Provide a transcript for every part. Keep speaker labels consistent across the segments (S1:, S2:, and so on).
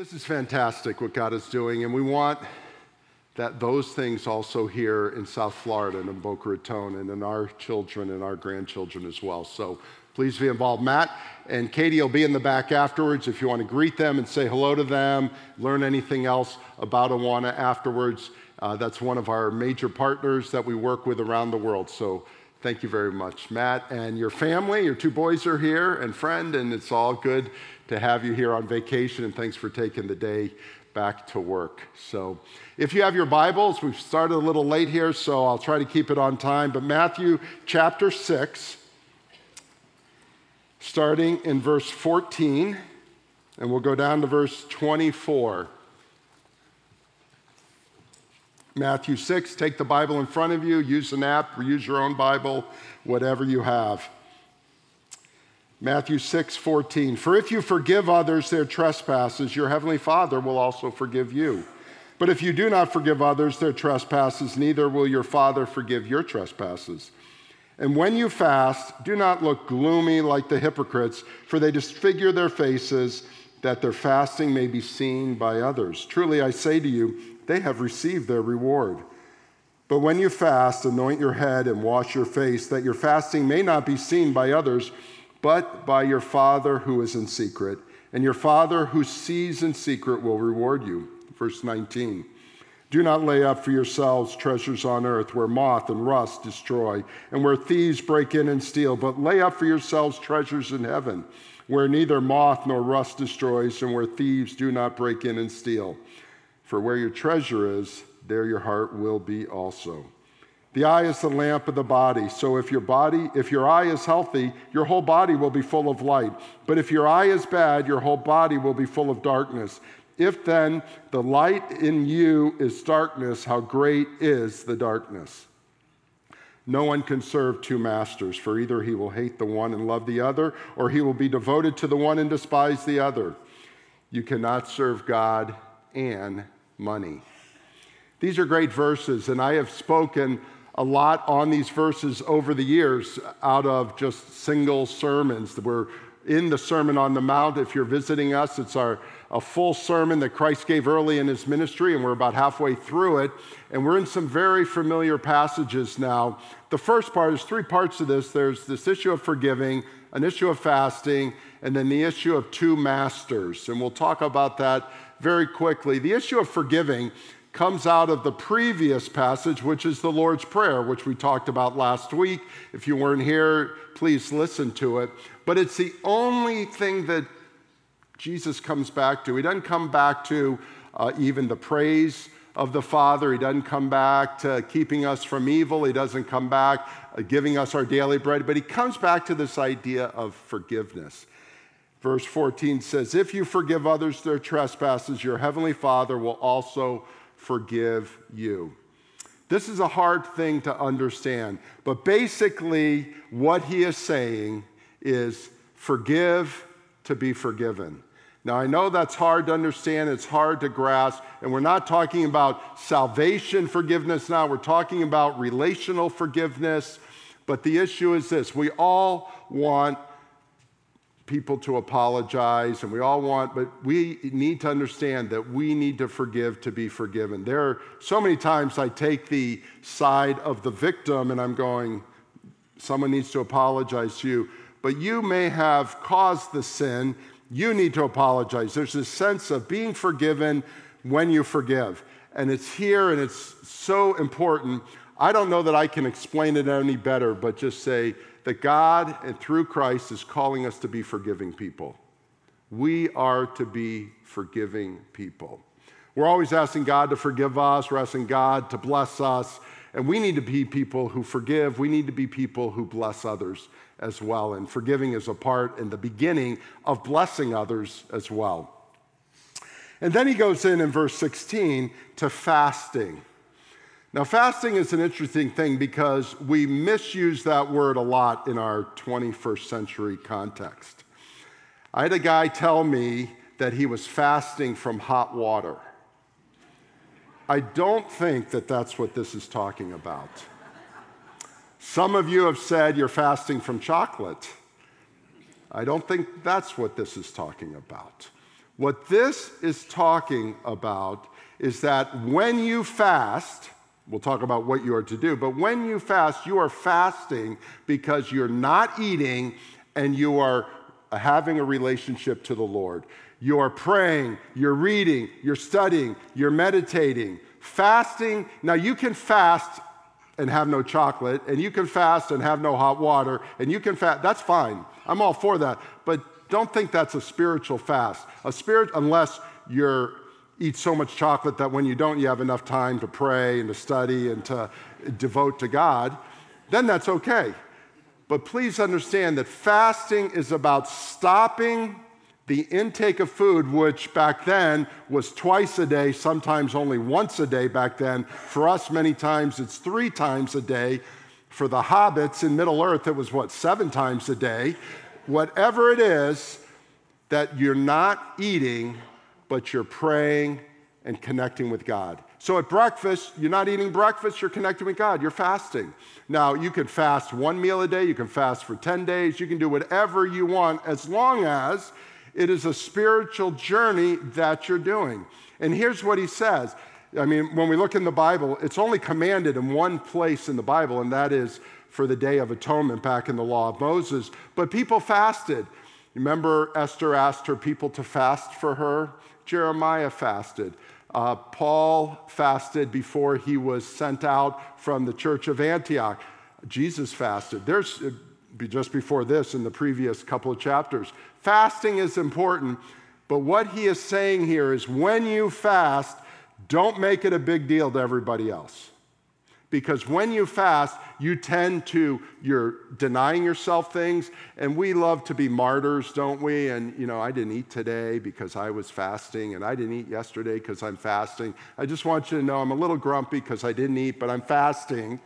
S1: This is fantastic what God is doing, and we want that those things also here in South Florida and in Boca Raton and in our children and our grandchildren as well. So please be involved. Matt and Katie will be in the back afterwards if you want to greet them and say hello to them, learn anything else about Awana afterwards. Uh, that's one of our major partners that we work with around the world. So thank you very much. Matt and your family, your two boys are here and friend, and it's all good to have you here on vacation, and thanks for taking the day back to work. So, if you have your Bibles, we've started a little late here, so I'll try to keep it on time. But Matthew chapter 6, starting in verse 14, and we'll go down to verse 24. Matthew 6, take the Bible in front of you, use an app, or use your own Bible, whatever you have. Matthew 6, 14. For if you forgive others their trespasses, your heavenly Father will also forgive you. But if you do not forgive others their trespasses, neither will your Father forgive your trespasses. And when you fast, do not look gloomy like the hypocrites, for they disfigure their faces, that their fasting may be seen by others. Truly, I say to you, they have received their reward. But when you fast, anoint your head and wash your face, that your fasting may not be seen by others but by your Father who is in secret. And your Father who sees in secret will reward you. Verse 19. Do not lay up for yourselves treasures on earth where moth and rust destroy and where thieves break in and steal, but lay up for yourselves treasures in heaven where neither moth nor rust destroys and where thieves do not break in and steal. For where your treasure is, there your heart will be also. The eye is the lamp of the body. So if your body, if your eye is healthy, your whole body will be full of light. But if your eye is bad, your whole body will be full of darkness. If then the light in you is darkness, how great is the darkness? No one can serve two masters, for either he will hate the one and love the other, or he will be devoted to the one and despise the other. You cannot serve God and money. These are great verses, and I have spoken a lot on these verses over the years out of just single sermons. We're in the Sermon on the Mount. If you're visiting us, it's our a full sermon that Christ gave early in his ministry, and we're about halfway through it. And we're in some very familiar passages now. The first part is three parts of this there's this issue of forgiving, an issue of fasting, and then the issue of two masters. And we'll talk about that very quickly. The issue of forgiving comes out of the previous passage, which is the Lord's Prayer, which we talked about last week. If you weren't here, please listen to it. But it's the only thing that Jesus comes back to. He doesn't come back to uh, even the praise of the Father. He doesn't come back to keeping us from evil. He doesn't come back uh, giving us our daily bread. But he comes back to this idea of forgiveness. Verse 14 says, If you forgive others their trespasses, your heavenly Father will also forgive you. This is a hard thing to understand, but basically, what he is saying is forgive to be forgiven. Now, I know that's hard to understand, it's hard to grasp, and we're not talking about salvation forgiveness now, we're talking about relational forgiveness. But the issue is this we all want people to apologize and we all want, but we need to understand that we need to forgive to be forgiven. There are so many times I take the side of the victim and I'm going, someone needs to apologize to you, but you may have caused the sin. You need to apologize. There's this sense of being forgiven when you forgive. And it's here and it's so important. I don't know that I can explain it any better, but just say, that God and through Christ is calling us to be forgiving people. We are to be forgiving people. We're always asking God to forgive us, we're asking God to bless us, and we need to be people who forgive. We need to be people who bless others as well. And forgiving is a part and the beginning of blessing others as well. And then he goes in in verse 16 to fasting. Now, fasting is an interesting thing because we misuse that word a lot in our 21st century context. I had a guy tell me that he was fasting from hot water. I don't think that that's what this is talking about. Some of you have said you're fasting from chocolate. I don't think that's what this is talking about. What this is talking about is that when you fast, we'll talk about what you are to do, but when you fast, you are fasting because you're not eating and you are having a relationship to the Lord. You are praying, you're reading, you're studying, you're meditating. Fasting, now you can fast and have no chocolate, and you can fast and have no hot water, and you can fast, that's fine. I'm all for that. But don't think that's a spiritual fast. A spirit, unless you eat so much chocolate that when you don't, you have enough time to pray and to study and to devote to God, then that's okay. But please understand that fasting is about stopping the intake of food, which back then was twice a day, sometimes only once a day back then. For us, many times it's three times a day. For the hobbits in Middle Earth, it was what, seven times a day. Whatever it is that you're not eating, but you're praying and connecting with God. So at breakfast, you're not eating breakfast, you're connecting with God, you're fasting. Now, you can fast one meal a day, you can fast for 10 days, you can do whatever you want as long as it is a spiritual journey that you're doing. And here's what he says. I mean, when we look in the Bible, it's only commanded in one place in the Bible, and that is for the Day of Atonement back in the Law of Moses. But people fasted. Remember, Esther asked her people to fast for her? Jeremiah fasted. Uh, Paul fasted before he was sent out from the church of Antioch. Jesus fasted. There's just before this in the previous couple of chapters. Fasting is important, but what he is saying here is when you fast, don't make it a big deal to everybody else. Because when you fast, you tend to, you're denying yourself things, and we love to be martyrs, don't we? And, you know, I didn't eat today because I was fasting, and I didn't eat yesterday because I'm fasting. I just want you to know I'm a little grumpy because I didn't eat, but I'm fasting.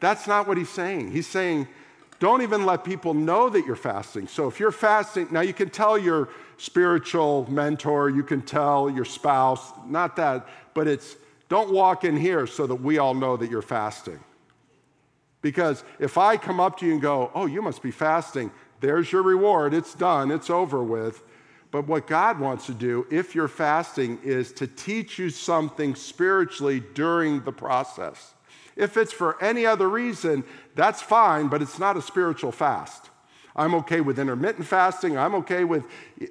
S1: That's not what he's saying. He's saying, don't even let people know that you're fasting. So if you're fasting, now you can tell your spiritual mentor, you can tell your spouse, not that, but it's don't walk in here so that we all know that you're fasting. Because if I come up to you and go, oh, you must be fasting, there's your reward, it's done, it's over with. But what God wants to do, if you're fasting, is to teach you something spiritually during the process. If it's for any other reason, that's fine, but it's not a spiritual fast. I'm okay with intermittent fasting. I'm okay with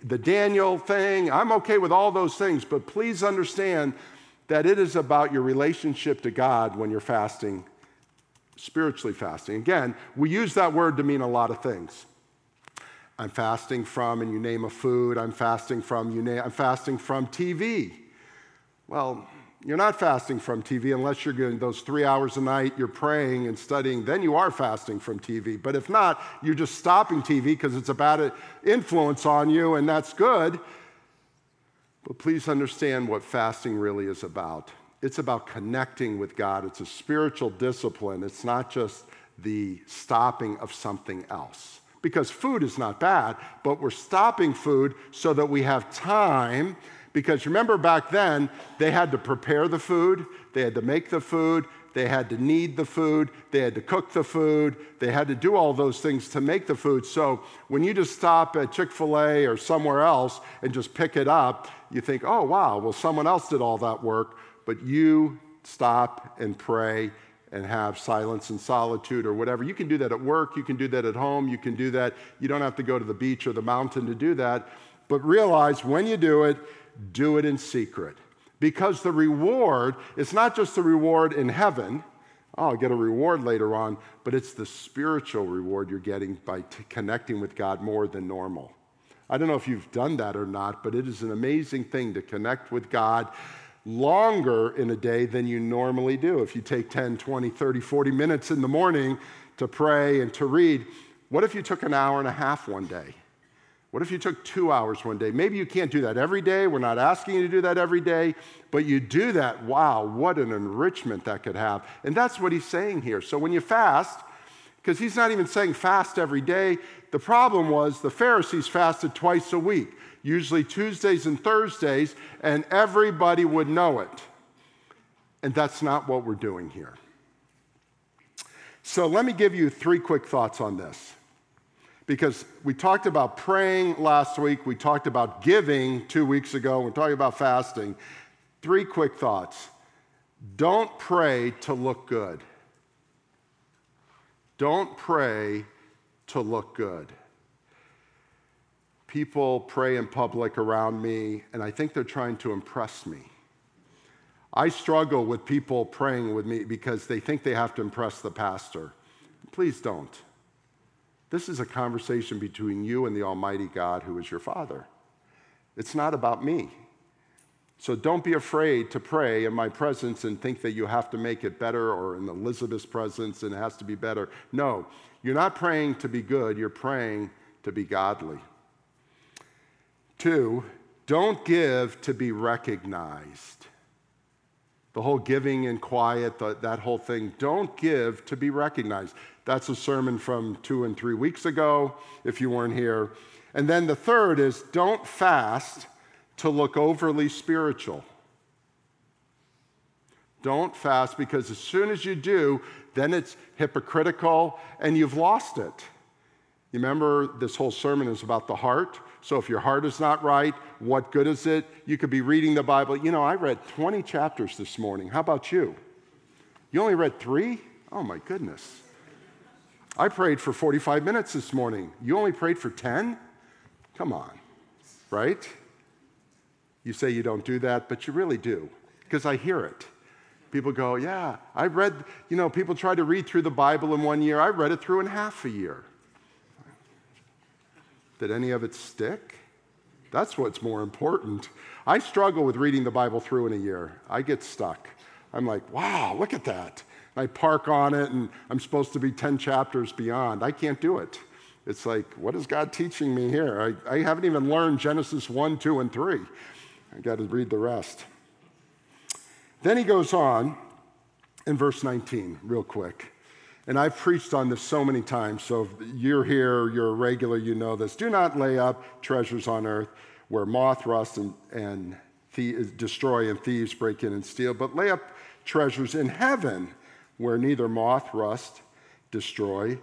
S1: the Daniel thing. I'm okay with all those things. But please understand that it is about your relationship to God when you're fasting, spiritually fasting. Again, we use that word to mean a lot of things. I'm fasting from, and you name a food. I'm fasting from, you name, I'm fasting from TV. Well, you're not fasting from TV unless you're doing those three hours a night, you're praying and studying, then you are fasting from TV. But if not, you're just stopping TV because it's a bad influence on you, and that's good. But please understand what fasting really is about. It's about connecting with God, it's a spiritual discipline. It's not just the stopping of something else. Because food is not bad, but we're stopping food so that we have time because remember back then, they had to prepare the food, they had to make the food, they had to knead the food, they had to cook the food, they had to do all those things to make the food. So when you just stop at Chick fil A or somewhere else and just pick it up, you think, oh, wow, well, someone else did all that work. But you stop and pray and have silence and solitude or whatever. You can do that at work, you can do that at home, you can do that. You don't have to go to the beach or the mountain to do that. But realize when you do it, do it in secret. Because the reward is not just the reward in heaven, oh, I'll get a reward later on, but it's the spiritual reward you're getting by t- connecting with God more than normal. I don't know if you've done that or not, but it is an amazing thing to connect with God longer in a day than you normally do. If you take 10, 20, 30, 40 minutes in the morning to pray and to read, what if you took an hour and a half one day? What if you took two hours one day? Maybe you can't do that every day. We're not asking you to do that every day, but you do that. Wow, what an enrichment that could have. And that's what he's saying here. So when you fast, because he's not even saying fast every day, the problem was the Pharisees fasted twice a week, usually Tuesdays and Thursdays, and everybody would know it. And that's not what we're doing here. So let me give you three quick thoughts on this. Because we talked about praying last week, we talked about giving two weeks ago, we're talking about fasting. Three quick thoughts. Don't pray to look good. Don't pray to look good. People pray in public around me, and I think they're trying to impress me. I struggle with people praying with me because they think they have to impress the pastor. Please don't. This is a conversation between you and the Almighty God who is your Father. It's not about me. So don't be afraid to pray in my presence and think that you have to make it better or in Elizabeth's presence and it has to be better. No, you're not praying to be good, you're praying to be godly. Two, don't give to be recognized the whole giving in quiet, the, that whole thing. Don't give to be recognized. That's a sermon from two and three weeks ago, if you weren't here. And then the third is don't fast to look overly spiritual. Don't fast because as soon as you do, then it's hypocritical and you've lost it. You remember this whole sermon is about the heart. So if your heart is not right, what good is it? You could be reading the Bible. You know, I read 20 chapters this morning. How about you? You only read three? Oh my goodness. I prayed for 45 minutes this morning. You only prayed for 10? Come on, right? You say you don't do that, but you really do, because I hear it. People go, Yeah, I read, you know, people try to read through the Bible in one year. I read it through in half a year. Did any of it stick? That's what's more important. I struggle with reading the Bible through in a year. I get stuck. I'm like, wow, look at that. I park on it and I'm supposed to be 10 chapters beyond. I can't do it. It's like, what is God teaching me here? I, I haven't even learned Genesis 1, 2, and 3. I got to read the rest. Then he goes on in verse 19, real quick. And I've preached on this so many times, so if you're here, you're a regular, you know this. Do not lay up treasures on earth where moth, rust, and, and destroy and thieves break in and steal, but lay up treasures in heaven where neither moth, rust, destroy,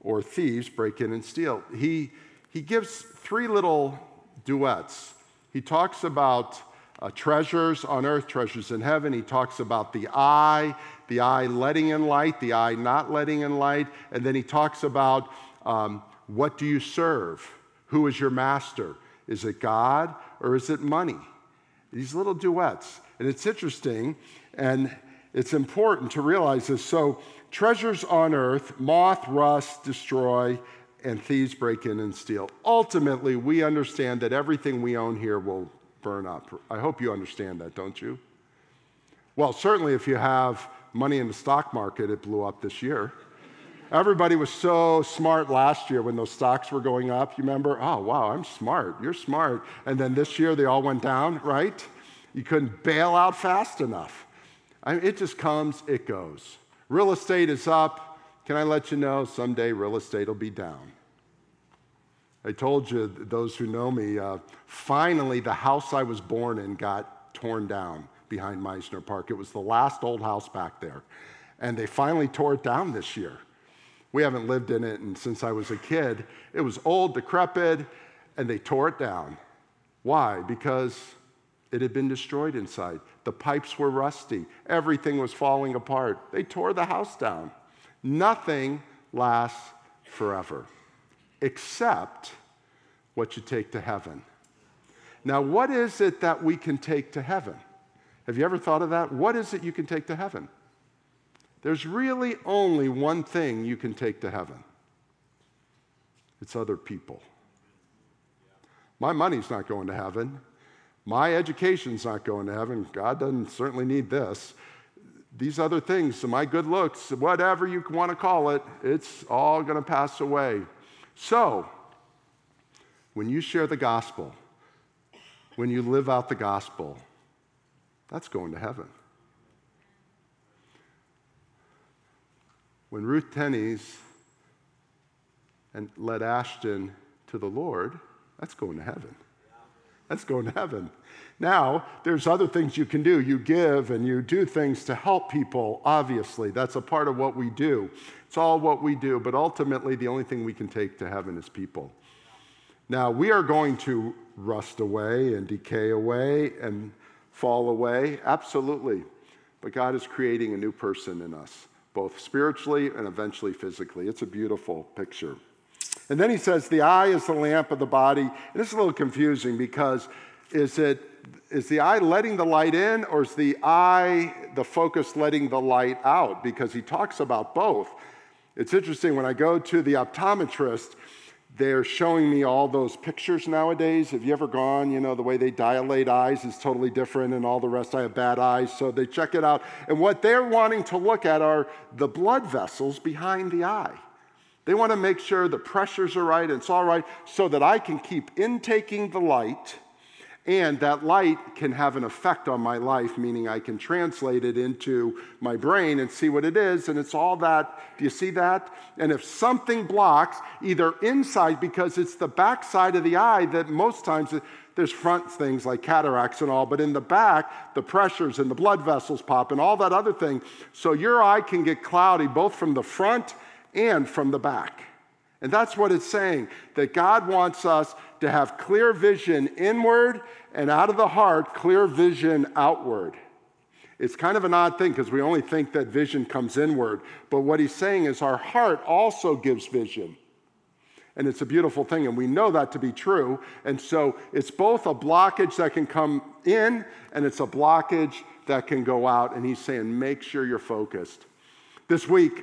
S1: or thieves break in and steal. He, he gives three little duets. He talks about uh, treasures on earth, treasures in heaven. He talks about the eye, the eye letting in light, the eye not letting in light. And then he talks about um, what do you serve? Who is your master? Is it God or is it money? These little duets. And it's interesting and it's important to realize this. So, treasures on earth, moth, rust, destroy, and thieves break in and steal. Ultimately, we understand that everything we own here will burn up. I hope you understand that, don't you? Well, certainly if you have money in the stock market, it blew up this year. Everybody was so smart last year when those stocks were going up. You remember? Oh, wow, I'm smart. You're smart. And then this year they all went down, right? You couldn't bail out fast enough. I mean, it just comes, it goes. Real estate is up. Can I let you know someday real estate will be down? I told you, those who know me, uh, finally the house I was born in got torn down behind Mizner Park. It was the last old house back there. And they finally tore it down this year. We haven't lived in it and since I was a kid. It was old, decrepit, and they tore it down. Why? Because it had been destroyed inside. The pipes were rusty. Everything was falling apart. They tore the house down. Nothing lasts forever except what you take to heaven. Now, what is it that we can take to heaven? Have you ever thought of that? What is it you can take to heaven? There's really only one thing you can take to heaven it's other people. My money's not going to heaven. My education's not going to heaven. God doesn't certainly need this. These other things, my good looks, whatever you want to call it, it's all going to pass away. So, when you share the gospel, when you live out the gospel, that's going to heaven. When Ruth Tenney's and led Ashton to the Lord, that's going to heaven. That's going to heaven. Now, there's other things you can do. You give and you do things to help people, obviously. That's a part of what we do. It's all what we do, but ultimately, the only thing we can take to heaven is people. Now, we are going to rust away and decay away and fall away, absolutely. But God is creating a new person in us, both spiritually and eventually physically. It's a beautiful picture. And then he says, The eye is the lamp of the body. And it's a little confusing because is it is the eye letting the light in or is the eye the focus letting the light out? Because he talks about both. It's interesting when i go to the optometrist they're showing me all those pictures nowadays. Have you ever gone you know the way they dilate eyes is totally different and all the rest i have bad eyes. So they check it out. And what they're wanting to look at are the blood vessels behind the eye they want to make sure the pressures are right and it's all right so that i can keep intaking the light and that light can have an effect on my life, meaning I can translate it into my brain and see what it is. And it's all that. Do you see that? And if something blocks, either inside, because it's the back side of the eye that most times there's front things like cataracts and all, but in the back, the pressures and the blood vessels pop and all that other thing. So your eye can get cloudy both from the front and from the back. And that's what it's saying that God wants us to have clear vision inward and out of the heart, clear vision outward. It's kind of an odd thing because we only think that vision comes inward. But what he's saying is our heart also gives vision. And it's a beautiful thing, and we know that to be true. And so it's both a blockage that can come in and it's a blockage that can go out. And he's saying, make sure you're focused. This week,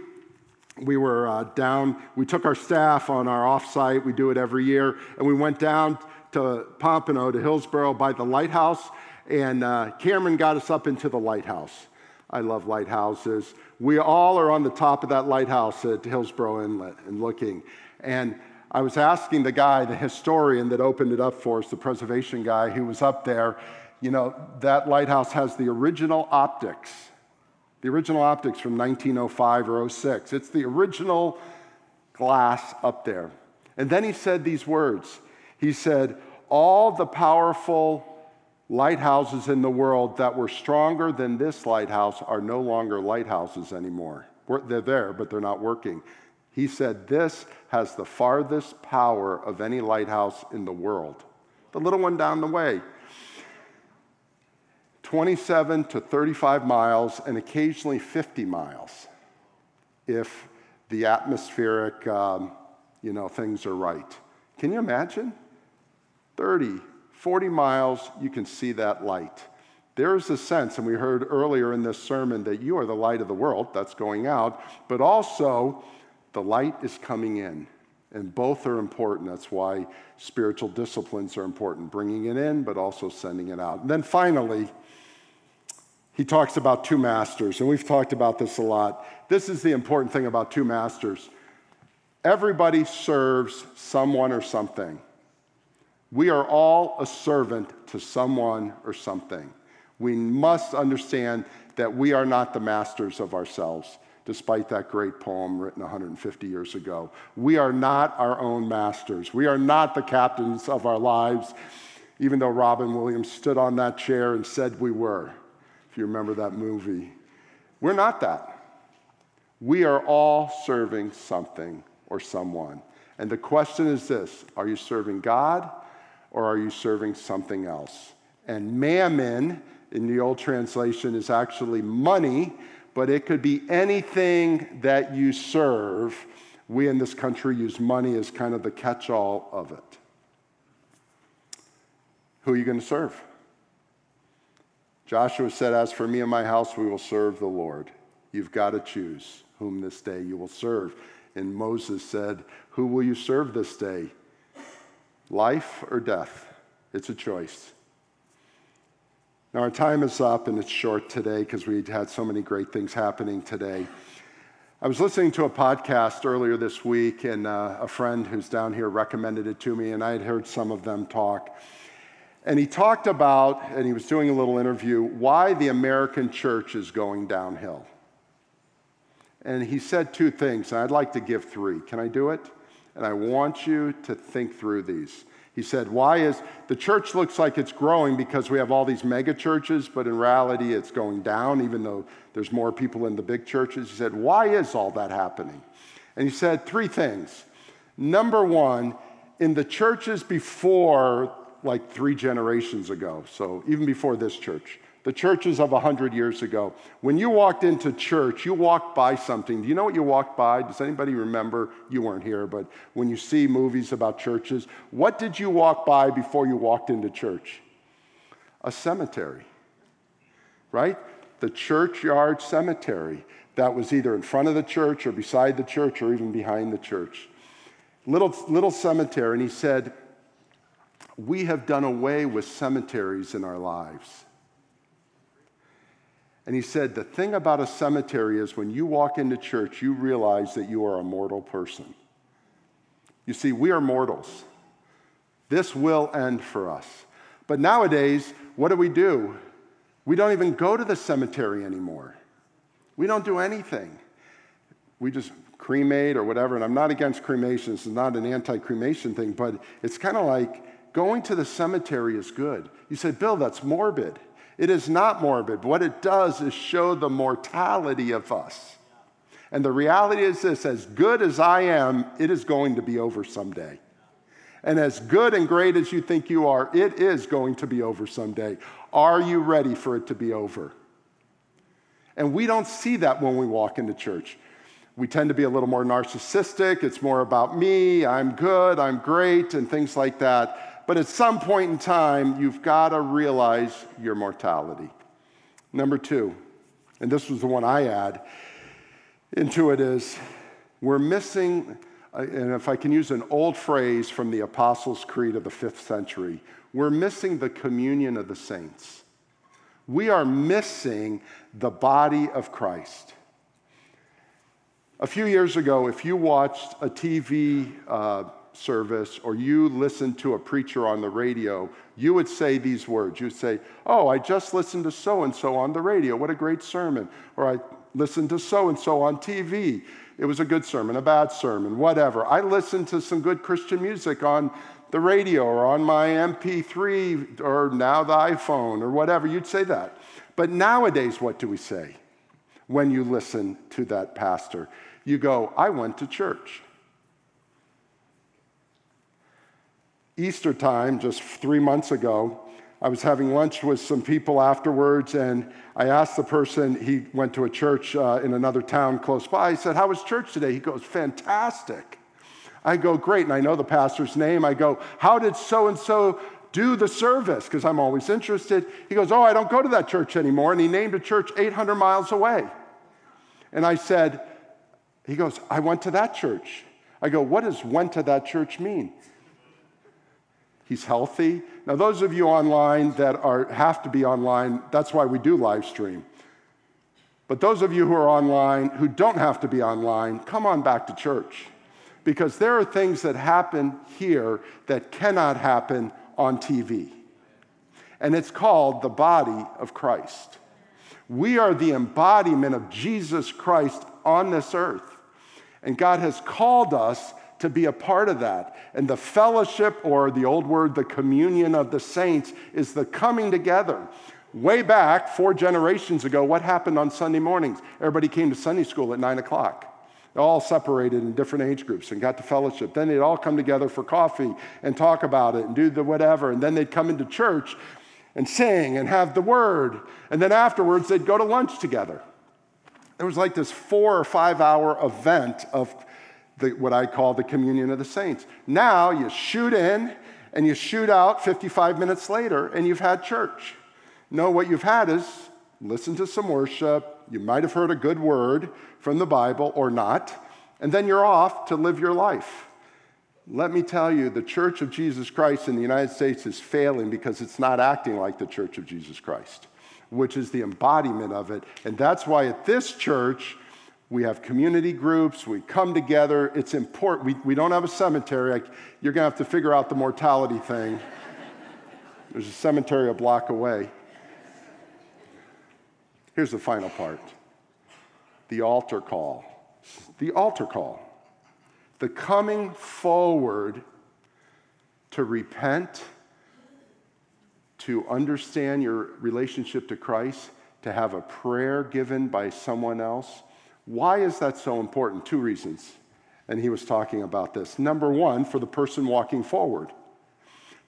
S1: we were uh, down, we took our staff on our offsite, we do it every year, and we went down to Pompano, to Hillsboro by the lighthouse, and uh, Cameron got us up into the lighthouse. I love lighthouses. We all are on the top of that lighthouse at Hillsboro Inlet and looking. And I was asking the guy, the historian that opened it up for us, the preservation guy who was up there, you know, that lighthouse has the original optics the original optics from 1905 or 06. It's the original glass up there. And then he said these words He said, All the powerful lighthouses in the world that were stronger than this lighthouse are no longer lighthouses anymore. They're there, but they're not working. He said, This has the farthest power of any lighthouse in the world. The little one down the way. 27 to 35 miles and occasionally 50 miles if the atmospheric um, you know things are right. Can you imagine? 30 40 miles you can see that light. There's a sense and we heard earlier in this sermon that you are the light of the world that's going out but also the light is coming in and both are important. That's why spiritual disciplines are important bringing it in but also sending it out. And then finally he talks about two masters, and we've talked about this a lot. This is the important thing about two masters everybody serves someone or something. We are all a servant to someone or something. We must understand that we are not the masters of ourselves, despite that great poem written 150 years ago. We are not our own masters. We are not the captains of our lives, even though Robin Williams stood on that chair and said we were if you remember that movie. We're not that. We are all serving something or someone. And the question is this are you serving God or are you serving something else? And mammon in the old translation is actually money, but it could be anything that you serve. We in this country use money as kind of the catch all of it. Who are you going to serve? Joshua said, As for me and my house, we will serve the Lord. You've got to choose whom this day you will serve. And Moses said, Who will you serve this day? Life or death? It's a choice. Now, our time is up and it's short today because we had so many great things happening today. I was listening to a podcast earlier this week, and uh, a friend who's down here recommended it to me, and I had heard some of them talk. And he talked about, and he was doing a little interview, why the American church is going downhill. And he said two things, and I'd like to give three. Can I do it? And I want you to think through these. He said, Why is the church looks like it's growing because we have all these mega churches, but in reality it's going down, even though there's more people in the big churches? He said, Why is all that happening? And he said three things. Number one, in the churches before, like three generations ago, so even before this church, the churches of 100 years ago. When you walked into church, you walked by something. Do you know what you walked by? Does anybody remember? You weren't here, but when you see movies about churches, what did you walk by before you walked into church? A cemetery, right? The churchyard cemetery that was either in front of the church or beside the church or even behind the church. Little, little cemetery, and he said, We have done away with cemeteries in our lives. And he said, The thing about a cemetery is when you walk into church, you realize that you are a mortal person. You see, we are mortals. This will end for us. But nowadays, what do we do? We don't even go to the cemetery anymore. We don't do anything. We just cremate or whatever. And I'm not against cremation, this is not an anti cremation thing, but it's kind of like going to the cemetery is good. You say, Bill, that's morbid. It is not morbid. What it does is show the mortality of us. And the reality is this as good as I am, it is going to be over someday. And as good and great as you think you are, it is going to be over someday. Are you ready for it to be over? And we don't see that when we walk into church. We tend to be a little more narcissistic. It's more about me, I'm good, I'm great, and things like that. But at some point in time, you've got to realize your mortality. Number two, and this was the one I add into it, is we're missing, and if I can use an old phrase from the Apostles' Creed of the fifth century, we're missing the communion of the saints. We are missing the body of Christ. A few years ago, if you watched a TV uh, service or you listened to a preacher on the radio, you would say these words. You'd say, Oh, I just listened to so and so on the radio. What a great sermon. Or I listened to so and so on TV. It was a good sermon, a bad sermon, whatever. I listened to some good Christian music on the radio or on my MP3 or now the iPhone or whatever. You'd say that. But nowadays, what do we say when you listen to that pastor? You go, I went to church. Easter time, just three months ago, I was having lunch with some people afterwards, and I asked the person, he went to a church uh, in another town close by. I said, How was church today? He goes, Fantastic. I go, Great. And I know the pastor's name. I go, How did so and so do the service? Because I'm always interested. He goes, Oh, I don't go to that church anymore. And he named a church 800 miles away. And I said, He goes, I went to that church. I go, What does went to that church mean? He's healthy. Now, those of you online that are, have to be online, that's why we do live stream. But those of you who are online who don't have to be online, come on back to church. Because there are things that happen here that cannot happen on TV. And it's called the body of Christ. We are the embodiment of Jesus Christ on this earth. And God has called us to be a part of that. And the fellowship, or the old word, the communion of the saints, is the coming together. Way back, four generations ago, what happened on Sunday mornings? Everybody came to Sunday school at nine o'clock. They all separated in different age groups and got to fellowship. Then they'd all come together for coffee and talk about it and do the whatever. And then they'd come into church and sing and have the word. And then afterwards, they'd go to lunch together. It was like this four or five hour event of the, what I call the communion of the saints. Now you shoot in and you shoot out 55 minutes later and you've had church. No, what you've had is listen to some worship. You might have heard a good word from the Bible or not, and then you're off to live your life. Let me tell you, the Church of Jesus Christ in the United States is failing because it's not acting like the Church of Jesus Christ, which is the embodiment of it. And that's why at this church, we have community groups, we come together. It's important. We, we don't have a cemetery. I, you're going to have to figure out the mortality thing. There's a cemetery a block away. Here's the final part the altar call. The altar call. The coming forward to repent, to understand your relationship to Christ, to have a prayer given by someone else. Why is that so important? Two reasons. And he was talking about this. Number one, for the person walking forward,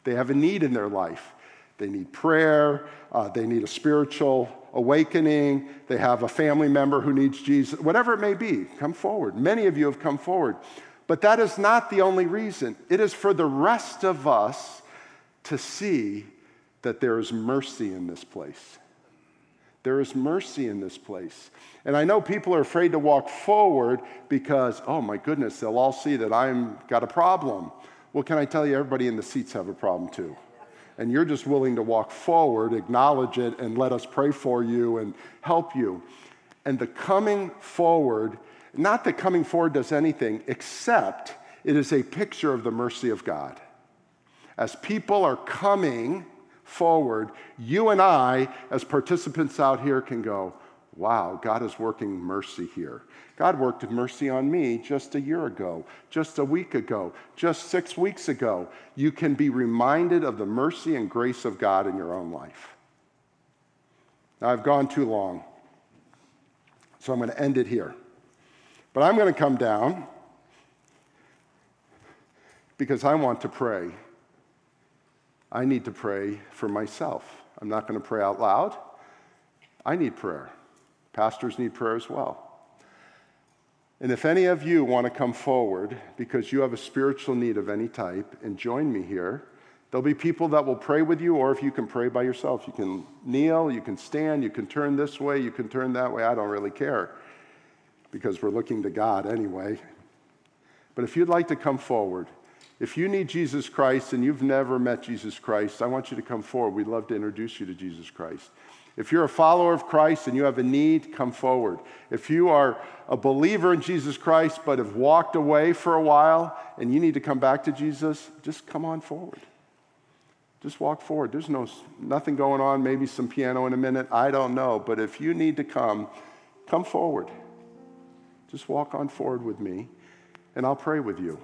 S1: they have a need in their life. They need prayer, uh, they need a spiritual awakening, they have a family member who needs Jesus, whatever it may be, come forward. Many of you have come forward. But that is not the only reason. It is for the rest of us to see that there is mercy in this place. There is mercy in this place. And I know people are afraid to walk forward because, oh my goodness, they'll all see that I'm got a problem. Well, can I tell you, everybody in the seats have a problem too. And you're just willing to walk forward, acknowledge it, and let us pray for you and help you. And the coming forward not that coming forward does anything, except it is a picture of the mercy of God. As people are coming forward, you and I, as participants out here, can go, wow, God is working mercy here. God worked mercy on me just a year ago, just a week ago, just six weeks ago. You can be reminded of the mercy and grace of God in your own life. Now, I've gone too long, so I'm going to end it here. But I'm going to come down because I want to pray. I need to pray for myself. I'm not going to pray out loud. I need prayer. Pastors need prayer as well. And if any of you want to come forward because you have a spiritual need of any type and join me here, there'll be people that will pray with you, or if you can pray by yourself, you can kneel, you can stand, you can turn this way, you can turn that way. I don't really care because we're looking to God anyway. But if you'd like to come forward, if you need Jesus Christ and you've never met Jesus Christ, I want you to come forward. We'd love to introduce you to Jesus Christ. If you're a follower of Christ and you have a need, come forward. If you are a believer in Jesus Christ but have walked away for a while and you need to come back to Jesus, just come on forward. Just walk forward. There's no, nothing going on, maybe some piano in a minute. I don't know. But if you need to come, come forward. Just walk on forward with me, and I'll pray with you.